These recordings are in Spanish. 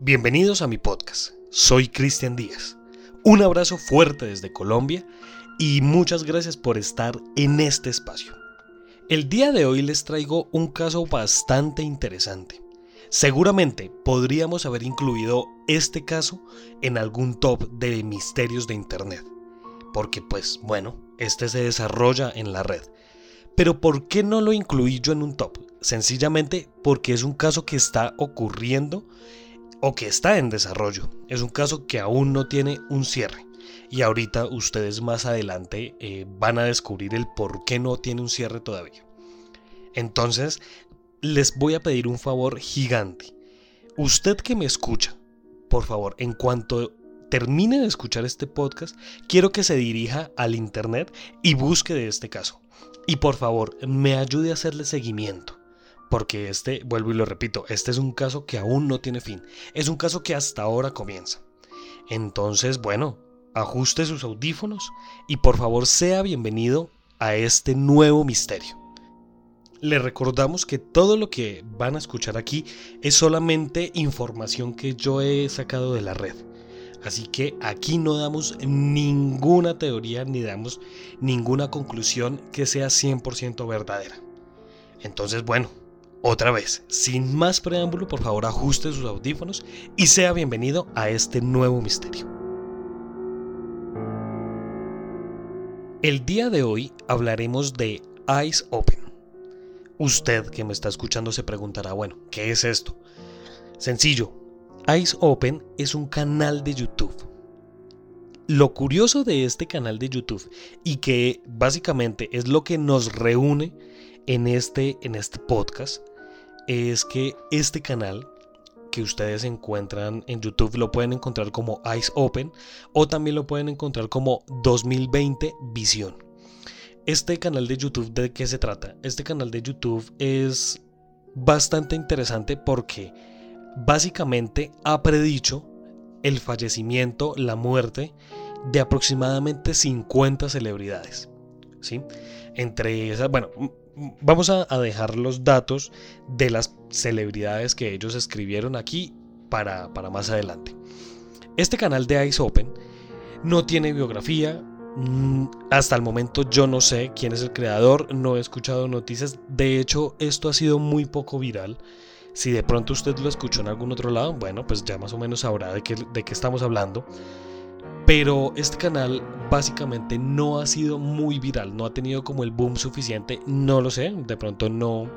Bienvenidos a mi podcast. Soy Cristian Díaz. Un abrazo fuerte desde Colombia y muchas gracias por estar en este espacio. El día de hoy les traigo un caso bastante interesante. Seguramente podríamos haber incluido este caso en algún top de misterios de Internet. Porque pues bueno, este se desarrolla en la red. Pero ¿por qué no lo incluí yo en un top? Sencillamente porque es un caso que está ocurriendo o que está en desarrollo. Es un caso que aún no tiene un cierre. Y ahorita ustedes más adelante eh, van a descubrir el por qué no tiene un cierre todavía. Entonces, les voy a pedir un favor gigante. Usted que me escucha, por favor, en cuanto termine de escuchar este podcast, quiero que se dirija al internet y busque de este caso. Y por favor, me ayude a hacerle seguimiento. Porque este, vuelvo y lo repito, este es un caso que aún no tiene fin. Es un caso que hasta ahora comienza. Entonces, bueno, ajuste sus audífonos y por favor sea bienvenido a este nuevo misterio. Le recordamos que todo lo que van a escuchar aquí es solamente información que yo he sacado de la red. Así que aquí no damos ninguna teoría ni damos ninguna conclusión que sea 100% verdadera. Entonces, bueno, otra vez, sin más preámbulo, por favor ajuste sus audífonos y sea bienvenido a este nuevo misterio. El día de hoy hablaremos de Eyes Open. Usted que me está escuchando se preguntará, bueno, ¿qué es esto? Sencillo, Eyes Open es un canal de YouTube. Lo curioso de este canal de YouTube y que básicamente es lo que nos reúne en este, en este podcast es que este canal que ustedes encuentran en YouTube lo pueden encontrar como Eyes Open o también lo pueden encontrar como 2020 Visión. Este canal de YouTube, ¿de qué se trata? Este canal de YouTube es bastante interesante porque básicamente ha predicho el fallecimiento, la muerte de aproximadamente 50 celebridades. ¿sí? Entre esas, bueno, vamos a, dejar los datos de las celebridades que ellos escribieron aquí para, para más adelante. Este canal de Ice Open no tiene biografía. Mm, hasta el momento yo no sé quién es el creador, no he escuchado noticias. De hecho, esto ha sido muy poco viral. Si de pronto usted lo escuchó en algún otro lado, bueno, pues ya más o menos sabrá de qué, de qué estamos hablando. Pero este canal básicamente no ha sido muy viral, no ha tenido como el boom suficiente, no lo sé, de pronto no,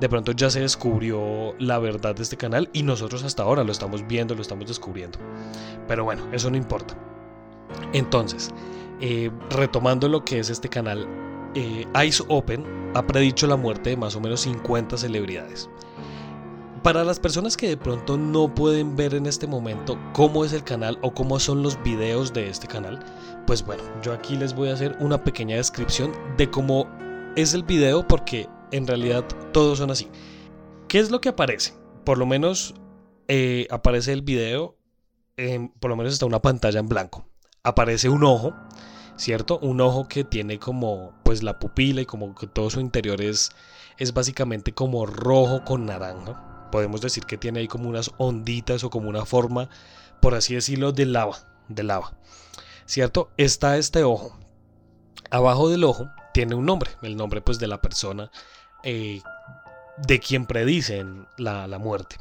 de pronto ya se descubrió la verdad de este canal y nosotros hasta ahora lo estamos viendo, lo estamos descubriendo. Pero bueno, eso no importa. Entonces, eh, retomando lo que es este canal, eh, Ice Open ha predicho la muerte de más o menos 50 celebridades. Para las personas que de pronto no pueden ver en este momento cómo es el canal o cómo son los videos de este canal, pues bueno, yo aquí les voy a hacer una pequeña descripción de cómo es el video porque en realidad todos son así. ¿Qué es lo que aparece? Por lo menos eh, aparece el video, por lo menos está una pantalla en blanco. Aparece un ojo, ¿cierto? Un ojo que tiene como pues la pupila y como que todo su interior es, es básicamente como rojo con naranja podemos decir que tiene ahí como unas onditas o como una forma, por así decirlo, de lava, de lava. ¿Cierto? Está este ojo. Abajo del ojo tiene un nombre, el nombre pues de la persona eh, de quien predicen la, la muerte.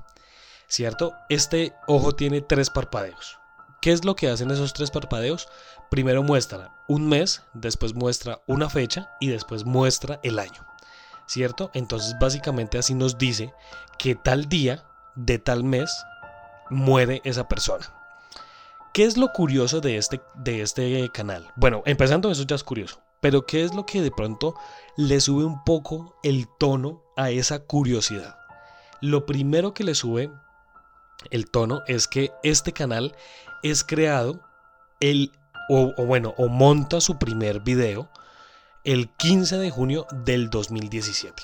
¿Cierto? Este ojo tiene tres parpadeos. ¿Qué es lo que hacen esos tres parpadeos? Primero muestra un mes, después muestra una fecha y después muestra el año. ¿cierto? Entonces básicamente así nos dice que tal día de tal mes muere esa persona. ¿Qué es lo curioso de este, de este canal? Bueno, empezando eso ya es curioso, pero ¿qué es lo que de pronto le sube un poco el tono a esa curiosidad? Lo primero que le sube el tono es que este canal es creado el, o, bueno, o monta su primer video el 15 de junio del 2017.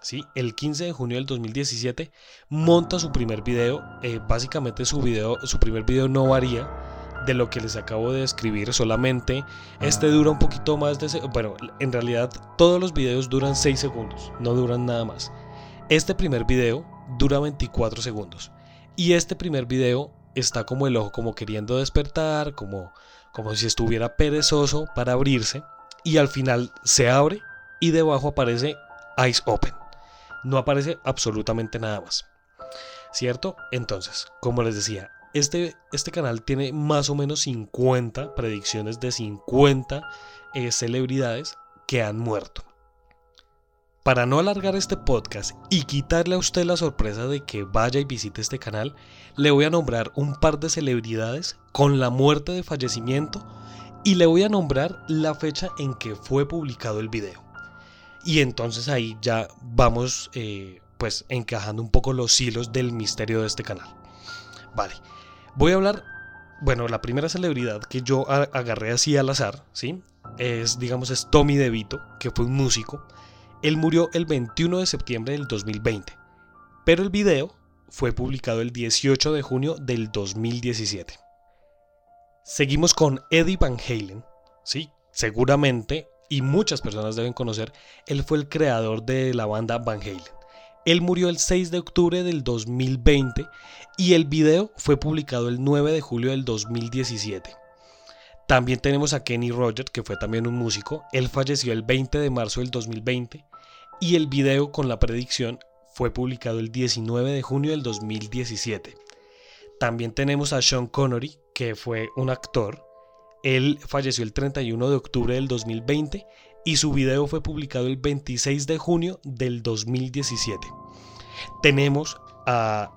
¿sí? El 15 de junio del 2017 monta su primer video. Eh, básicamente su, video, su primer video no varía de lo que les acabo de describir, solamente este dura un poquito más de... Bueno, en realidad todos los videos duran 6 segundos, no duran nada más. Este primer video dura 24 segundos. Y este primer video está como el ojo como queriendo despertar, como, como si estuviera perezoso para abrirse. Y al final se abre y debajo aparece Eyes Open. No aparece absolutamente nada más. ¿Cierto? Entonces, como les decía, este, este canal tiene más o menos 50 predicciones de 50 eh, celebridades que han muerto. Para no alargar este podcast y quitarle a usted la sorpresa de que vaya y visite este canal, le voy a nombrar un par de celebridades con la muerte de fallecimiento y le voy a nombrar la fecha en que fue publicado el video. Y entonces ahí ya vamos eh, pues encajando un poco los hilos del misterio de este canal. Vale, voy a hablar, bueno, la primera celebridad que yo agarré así al azar, ¿sí? Es, digamos, es Tommy DeVito, que fue un músico él murió el 21 de septiembre del 2020, pero el video fue publicado el 18 de junio del 2017. Seguimos con Eddie Van Halen, ¿sí? Seguramente, y muchas personas deben conocer, él fue el creador de la banda Van Halen. Él murió el 6 de octubre del 2020 y el video fue publicado el 9 de julio del 2017. También tenemos a Kenny Rogers, que fue también un músico. Él falleció el 20 de marzo del 2020 y el video con la predicción fue publicado el 19 de junio del 2017. También tenemos a Sean Connery, que fue un actor. Él falleció el 31 de octubre del 2020 y su video fue publicado el 26 de junio del 2017. Tenemos a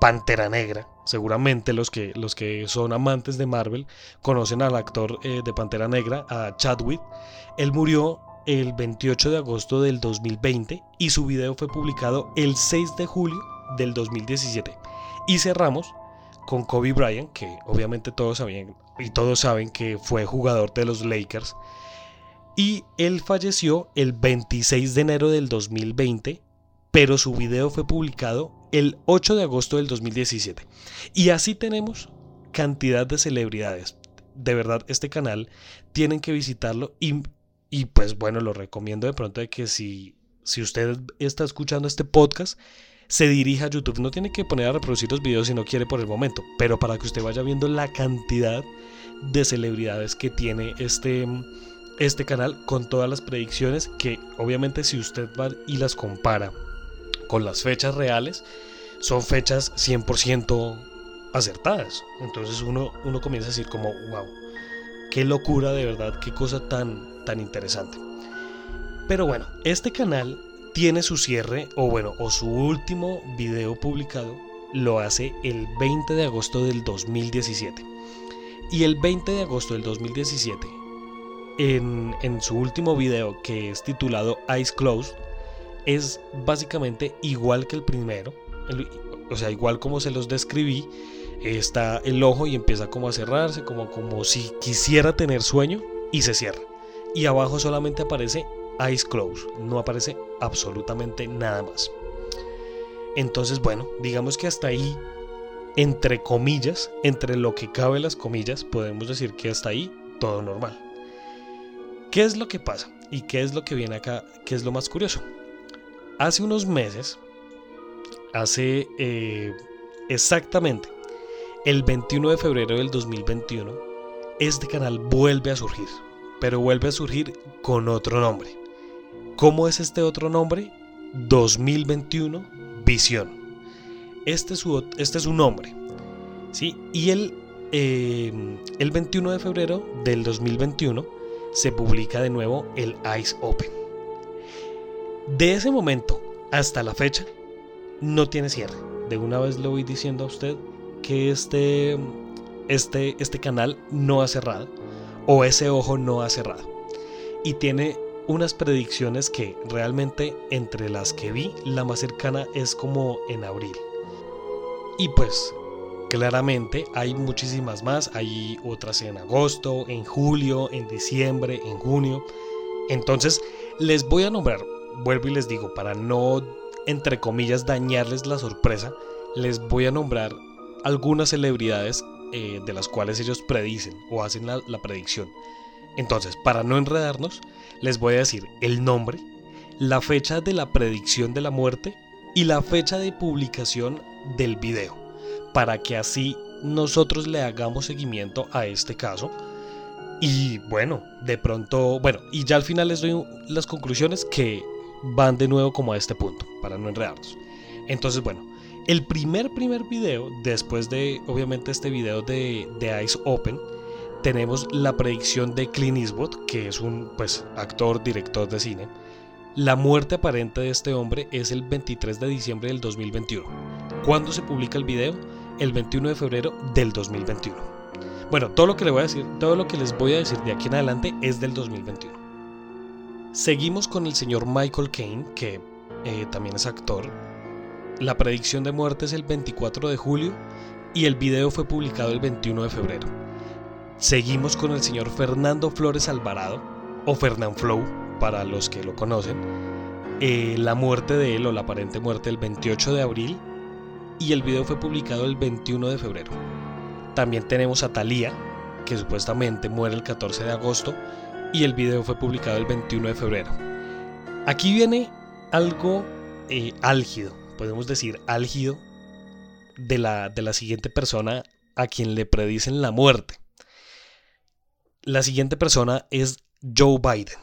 Pantera Negra. Seguramente los que, los que son amantes de Marvel conocen al actor eh, de Pantera Negra, a Chadwick. Él murió el 28 de agosto del 2020 y su video fue publicado el 6 de julio del 2017. Y cerramos con Kobe Bryant, que obviamente todos sabían y todos saben que fue jugador de los Lakers. Y él falleció el 26 de enero del 2020, pero su video fue publicado el 8 de agosto del 2017. Y así tenemos cantidad de celebridades. De verdad, este canal tienen que visitarlo y, y pues bueno, lo recomiendo de pronto de que si, si usted está escuchando este podcast, se dirija a YouTube. No tiene que poner a reproducir los videos si no quiere por el momento, pero para que usted vaya viendo la cantidad de celebridades que tiene este, este canal con todas las predicciones que obviamente si usted va y las compara con las fechas reales, son fechas 100% acertadas. Entonces uno, uno comienza a decir como, wow, qué locura de verdad, qué cosa tan, tan interesante. Pero bueno, este canal tiene su cierre, o bueno, o su último video publicado, lo hace el 20 de agosto del 2017. Y el 20 de agosto del 2017, en, en su último video que es titulado Eyes Closed, es básicamente igual que el primero, o sea, igual como se los describí, está el ojo y empieza como a cerrarse, como, como si quisiera tener sueño y se cierra. Y abajo solamente aparece Eyes Closed, no aparece absolutamente nada más. Entonces, bueno, digamos que hasta ahí, entre comillas, entre lo que cabe las comillas, podemos decir que hasta ahí todo normal. ¿Qué es lo que pasa? ¿Y qué es lo que viene acá? ¿Qué es lo más curioso? Hace unos meses, hace eh, exactamente el 21 de febrero del 2021, este canal vuelve a surgir, pero vuelve a surgir con otro nombre. ¿Cómo es este otro nombre? 2021 Visión. Este es su, este es su nombre. ¿sí? Y el, eh, el 21 de febrero del 2021 se publica de nuevo el Ice Open. De ese momento hasta la fecha, no tiene cierre. De una vez le voy diciendo a usted que este, este, este canal no ha cerrado o ese ojo no ha cerrado. Y tiene unas predicciones que realmente entre las que vi, la más cercana es como en abril. Y pues claramente hay muchísimas más, hay otras en agosto, en julio, en diciembre, en junio. Entonces les voy a nombrar vuelvo y les digo, para no, entre comillas, dañarles la sorpresa, les voy a nombrar algunas celebridades eh, de las cuales ellos predicen o hacen la, la predicción. Entonces, para no enredarnos, les voy a decir el nombre, la fecha de la predicción de la muerte y la fecha de publicación del video, para que así nosotros le hagamos seguimiento a este caso. Y bueno, de pronto, bueno, y ya al final les doy las conclusiones que van de nuevo como a este punto, para no enredarnos. Entonces, bueno, el primer, primer video, después de obviamente este video de, de Eyes Open, tenemos la predicción de Clint Eastwood, que es un pues, actor, director de cine. La muerte aparente de este hombre es el 23 de diciembre del 2021. ¿Cuándo se publica el video? El 21 de febrero del 2021. Bueno, todo lo que le voy a decir, todo lo que les voy a decir de aquí en adelante es del 2021. Seguimos con el señor Michael Caine, que eh, también es actor. La predicción de muerte es el 24 de julio y el video fue publicado el 21 de febrero. Seguimos con el señor Fernando Flores Alvarado, o Fernand Flow, para los que lo conocen. Eh, la muerte de él, o la aparente muerte, el 28 de abril, y el video fue publicado el 21 de febrero. También tenemos a Thalía, que supuestamente muere el 14 de agosto, y el video fue publicado el 21 de febrero. Aquí viene algo eh, álgido, podemos decir álgido, de la, de la siguiente persona a quien le predicen la muerte. La siguiente persona es Joe Biden,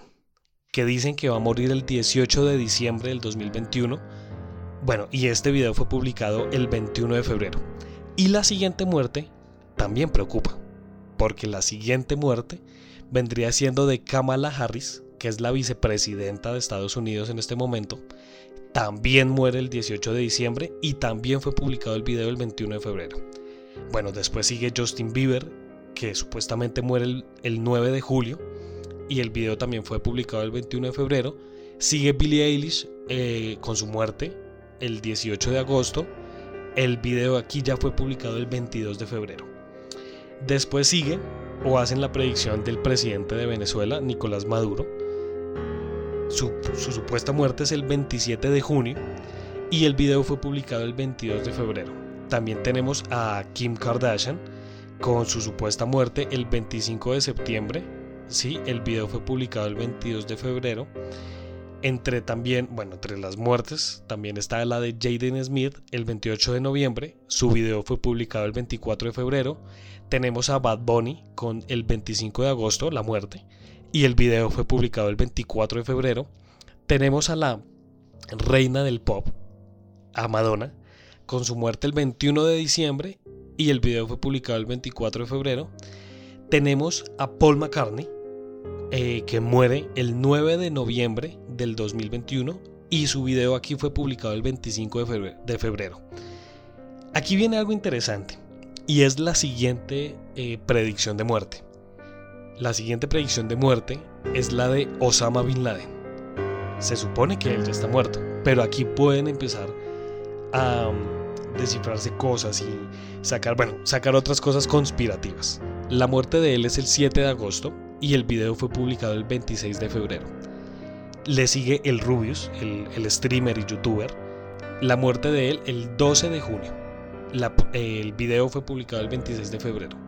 que dicen que va a morir el 18 de diciembre del 2021. Bueno, y este video fue publicado el 21 de febrero. Y la siguiente muerte también preocupa, porque la siguiente muerte vendría siendo de Kamala Harris, que es la vicepresidenta de Estados Unidos en este momento. También muere el 18 de diciembre y también fue publicado el video el 21 de febrero. Bueno, después sigue Justin Bieber, que supuestamente muere el, 9 de julio y el video también fue publicado el 21 de febrero. Sigue Billie Eilish eh, con su muerte el 18 de agosto. El video aquí ya fue publicado el 22 de febrero. Después sigue o hacen la predicción del presidente de Venezuela, Nicolás Maduro. Su, su, supuesta muerte es el 27 de junio y el video fue publicado el 22 de febrero. También tenemos a Kim Kardashian, con su supuesta muerte el 25 de septiembre. Sí, el video fue publicado el 22 de febrero. Entre también, bueno, entre las muertes, también está la de Jaden Smith el 28 de noviembre. Su video fue publicado el 24 de febrero. Tenemos a Bad Bunny con el 25 de agosto, la muerte. Y el video fue publicado el 24 de febrero. Tenemos a la reina del pop, a Madonna, con su muerte el 21 de diciembre y el video fue publicado el 24 de febrero. Tenemos a Paul McCartney, eh, que muere el 9 de noviembre del 2021 y su video aquí fue publicado el 25 de febrero. Aquí viene algo interesante y es la siguiente eh, predicción de muerte. La siguiente predicción de muerte es la de Osama Bin Laden. Se supone que él ya está muerto, pero aquí pueden empezar a descifrarse cosas y sacar, bueno, sacar otras cosas conspirativas. La muerte de él es el 7 de agosto y el video fue publicado el 26 de febrero. Le sigue el Rubius, el, streamer y youtuber. La muerte de él el 12 de junio. el video fue publicado el 26 de febrero.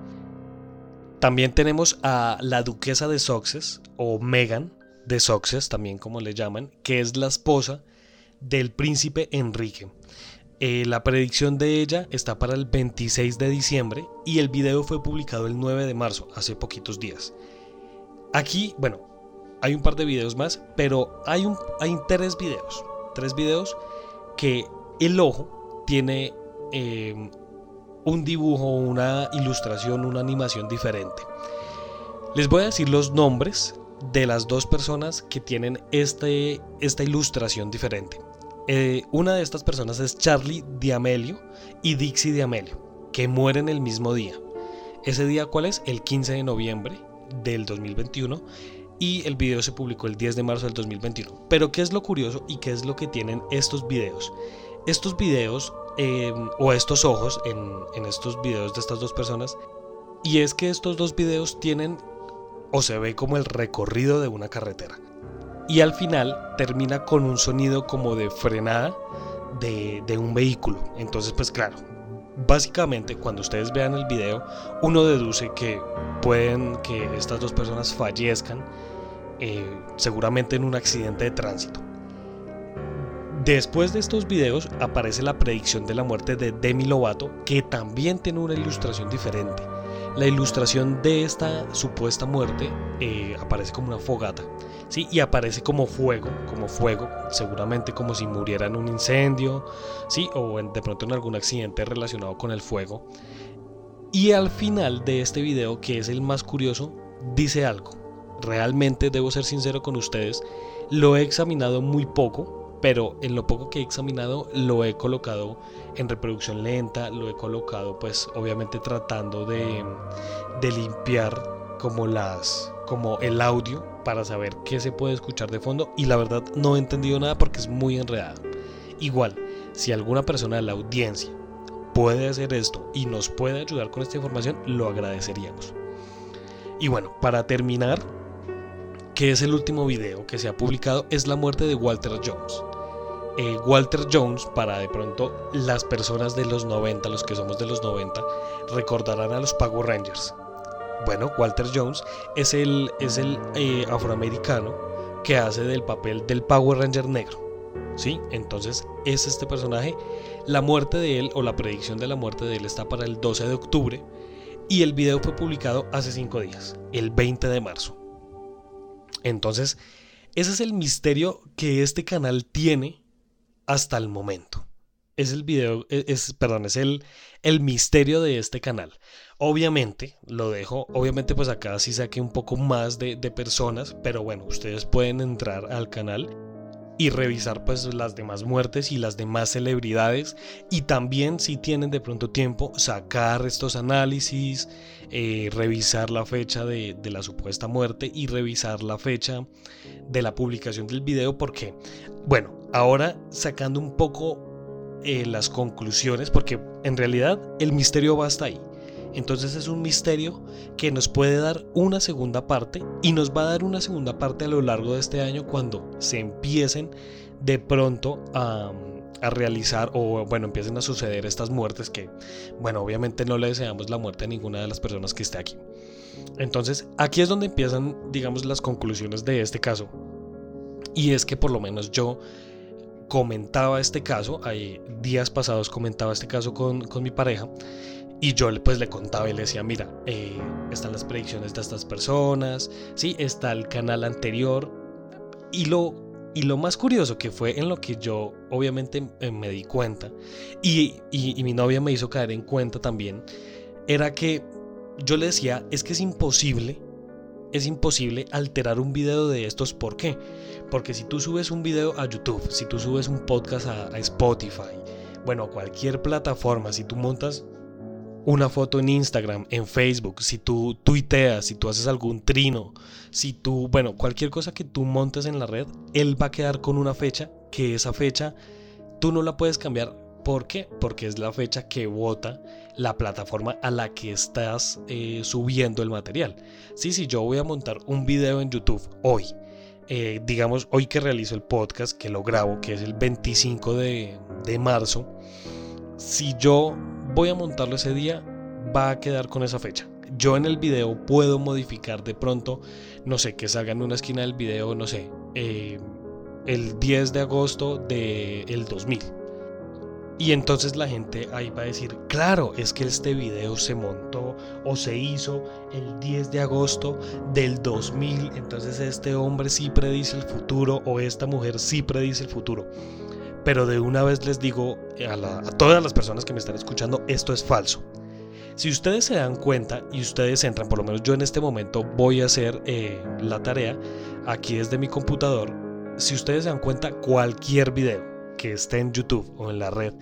También tenemos a la duquesa de Sussex o Megan de Sussex, también como le llaman, que es la esposa del príncipe Enrique. Eh, la predicción de ella está para el 26 de diciembre y el video fue publicado el 9 de marzo, hace poquitos días. Aquí, bueno, hay un par de videos más, pero hay, un, hay tres videos. Tres videos que el ojo tiene eh, un dibujo, una ilustración, una animación diferente. Les voy a decir los nombres de las dos personas que tienen este, esta ilustración diferente. Eh, una de estas personas es Charlie D'Amelio y Dixie D'Amelio, que mueren el mismo día. ¿Ese día cuál es? El 15 de noviembre del 2021 y el video se publicó el 10 de marzo del 2021. Pero ¿qué es lo curioso y qué es lo que tienen estos videos? Estos videos em, o estos ojos en, estos videos de estas dos personas y es que estos dos videos tienen o se ve como el recorrido de una carretera. y al final termina con un sonido como de frenada de, de un vehículo. Entonces pues claro, básicamente cuando ustedes vean el video uno deduce que pueden que estas dos personas fallezcan eh, seguramente en un accidente de tránsito. Después de estos videos aparece la predicción de la muerte de Demi Lovato, que también tiene una ilustración diferente. La ilustración de esta supuesta muerte eh, aparece como una fogata, ¿sí? Y aparece como fuego, como fuego, seguramente como si muriera en un incendio, ¿sí? O de pronto en algún accidente relacionado con el fuego. Y al final de este video, que es el más curioso, dice algo realmente debo ser sincero con ustedes, lo he examinado muy poco, pero en lo poco que he examinado lo he colocado en reproducción lenta, lo he colocado pues obviamente tratando de, limpiar como las como el audio para saber qué se puede escuchar de fondo y la verdad no he entendido nada porque es muy enredado. Igual, si alguna persona de la audiencia puede hacer esto y nos puede ayudar con esta información, lo agradeceríamos. Y bueno, para terminar, que es el último video que se ha publicado, es la muerte de Walter Jones. Eh, Walter Jones, para de pronto las personas de los 90, los que somos de los 90, recordarán a los Power Rangers. Bueno, Walter Jones es el, es el eh, afroamericano que hace del papel del Power Ranger negro. ¿Sí? Entonces es este personaje. La muerte de él o la predicción de la muerte de él está para el 12 de octubre y el video fue publicado hace 5 días, el 20 de marzo. Entonces, ese es el misterio que este canal tiene hasta el momento. Es el video, e, es, perdón, es el, el misterio de este canal. Obviamente, lo dejo, obviamente pues acá sí saqué un poco más de, de personas, pero bueno, ustedes pueden entrar al canal y revisar pues las demás muertes y las demás celebridades y también si tienen de pronto tiempo sacar estos análisis, eh, revisar la fecha de, la supuesta muerte y revisar la fecha de la publicación del video porque bueno, ahora sacando un poco eh, las conclusiones porque en realidad el misterio va hasta ahí. Entonces es un misterio que nos puede dar una segunda parte y nos va a dar una segunda parte a lo largo de este año cuando se empiecen de pronto a, realizar o bueno empiecen a suceder estas muertes que bueno obviamente no le deseamos la muerte a ninguna de las personas que esté aquí. Entonces aquí es donde empiezan digamos las conclusiones de este caso y es que por lo menos yo comentaba este caso, hay días pasados comentaba este caso con, con mi pareja y yo pues le contaba y le decía, mira, eh, están las predicciones de estas personas, sí, está el canal anterior. Y lo, y lo más curioso que fue en lo que yo obviamente eh, me di cuenta, y, y, mi novia me hizo caer en cuenta también, era que yo le decía, es que es imposible, es imposible alterar un video de estos. ¿Por qué? Porque si tú subes un video a YouTube, si tú subes un podcast a, a Spotify, bueno, a cualquier plataforma, si tú montas una foto en Instagram, en Facebook, si tú tuiteas, si tú haces algún trino, si tú, bueno, cualquier cosa que tú montes en la red, él va a quedar con una fecha que esa fecha tú no la puedes cambiar. ¿Por qué? Porque es la fecha que vota la plataforma a la que estás eh, subiendo el material. Sí, si yo voy a montar un video en YouTube hoy, eh, digamos hoy que realizo el podcast, que lo grabo, que es el 25 de, de marzo, si yo voy a montarlo ese día, va a quedar con esa fecha. Yo en el video puedo modificar de pronto, no sé, que salga en una esquina del video, no sé, eh, el 10 de agosto del 2000. Y entonces la gente ahí va a decir, claro, es que este video se montó o se hizo el 10 de agosto del 2000, entonces este hombre sí predice el futuro o esta mujer sí predice el futuro. Pero de una vez les digo a, todas las personas que me están escuchando, esto es falso. Si ustedes se dan cuenta y ustedes entran, por lo menos yo en este momento voy a hacer eh, la tarea aquí desde mi computador. Si ustedes se dan cuenta, cualquier video que esté en YouTube o en la red,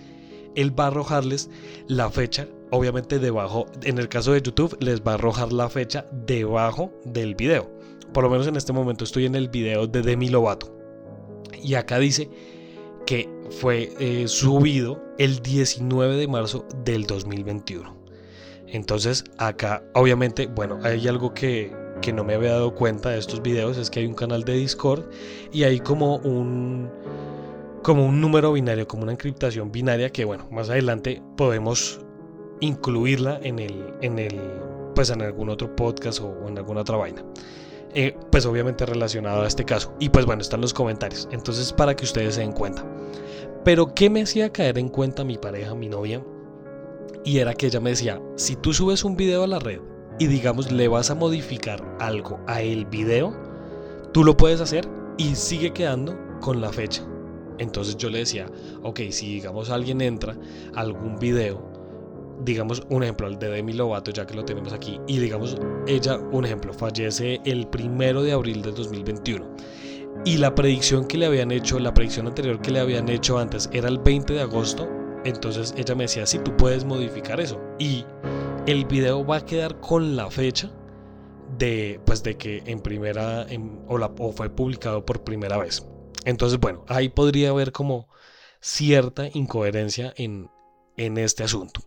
él va a arrojarles la fecha, obviamente debajo, en el caso de YouTube, les va a arrojar la fecha debajo del video. Por lo menos en este momento estoy en el video de Demi Lovato. Y acá dice que fue eh, subido el 19 de marzo del 2021. Entonces acá obviamente, bueno, hay algo que, que no me había dado cuenta de estos videos es que hay un canal de Discord y hay como un como un número binario, como una encriptación binaria que bueno, más adelante podemos incluirla en el en el pues en algún otro podcast o, en alguna otra vaina. Eh, pues obviamente relacionado a este caso. Y pues bueno, están los comentarios. Entonces para que ustedes se den cuenta. Pero ¿qué me hacía caer en cuenta mi pareja, mi novia? Y era que ella me decía, si tú subes un video a la red y digamos le vas a modificar algo a el video, tú lo puedes hacer y sigue quedando con la fecha. Entonces yo le decía, ok, si digamos alguien entra a algún video, digamos un ejemplo, el de Demi Lovato, ya que lo tenemos aquí, y digamos ella, un ejemplo, fallece el primero de abril del 2021. Y la predicción que le habían hecho, la predicción anterior que le habían hecho antes era el 20 de agosto, entonces ella me decía, sí, tú puedes modificar eso. Y el video va a quedar con la fecha de, pues, de que en primera, o, la, o fue publicado por primera vez. Entonces, bueno, ahí podría haber como cierta incoherencia en, en este asunto.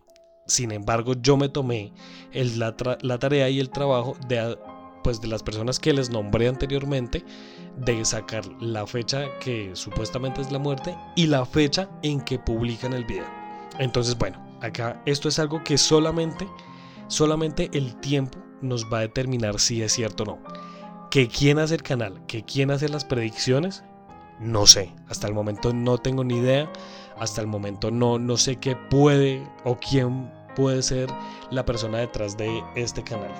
Sin embargo, yo me tomé la, tarea y el trabajo de, pues, de las personas que les nombré anteriormente de sacar la fecha que supuestamente es la muerte y la fecha en que publican el video. Entonces, bueno, acá esto es algo que solamente, solamente el tiempo nos va a determinar si es cierto o no. Que quién hace el canal, que quién hace las predicciones, no sé. Hasta el momento no tengo ni idea. Hasta el momento no, no sé qué puede o quién puede ser la persona detrás de este canal.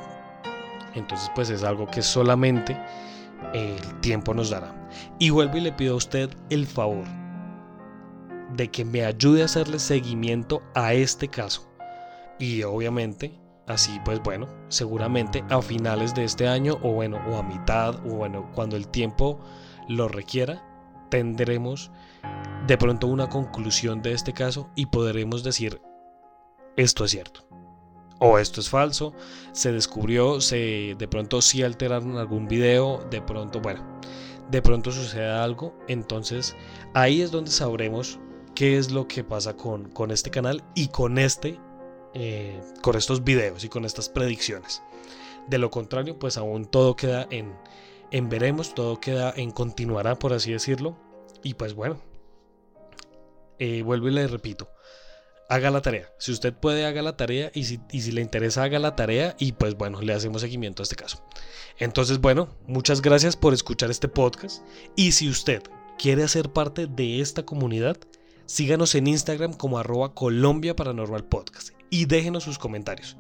Entonces pues es algo que solamente el tiempo nos dará. Y vuelvo y le pido a usted el favor de que me ayude a hacerle seguimiento a este caso. Y obviamente, así pues bueno, seguramente a finales de este año o bueno, o a mitad o bueno, cuando el tiempo lo requiera, tendremos de pronto una conclusión de este caso y podremos decir esto es cierto o esto es falso, se descubrió, se de pronto sí alteraron algún video, de pronto, bueno, de pronto sucede algo, entonces ahí es donde sabremos qué es lo que pasa con, con este canal y con este, eh, con estos videos y con estas predicciones. De lo contrario, pues aún todo queda en, en veremos, todo queda en continuará, por así decirlo. Y pues bueno, eh, vuelvo y le repito, haga la tarea. Si usted puede, haga la tarea y si, si, le interesa, haga la tarea y pues bueno, le hacemos seguimiento a este caso. Entonces, bueno, muchas gracias por escuchar este podcast y si usted quiere hacer parte de esta comunidad, síganos en Instagram como arroba Colombia Paranormal Podcast y déjenos sus comentarios.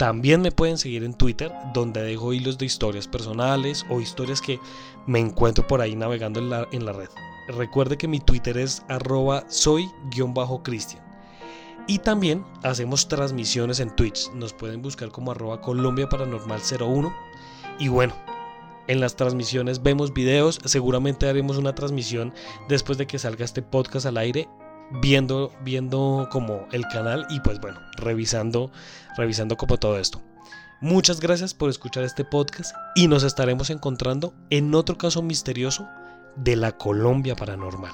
También me pueden seguir en Twitter, donde dejo hilos de historias personales o historias que me encuentro por ahí navegando en la, en la red. Recuerde que mi Twitter es arroba soy-cristian. Y también hacemos transmisiones en Twitch. Nos pueden buscar como arroba Colombia Paranormal 01. Y bueno, en las transmisiones vemos videos. Seguramente haremos una transmisión después de que salga este podcast al aire. Viendo, viendo como el canal y pues bueno, revisando, revisando como todo esto. Muchas gracias por escuchar este podcast y nos estaremos encontrando en otro caso misterioso de la Colombia Paranormal.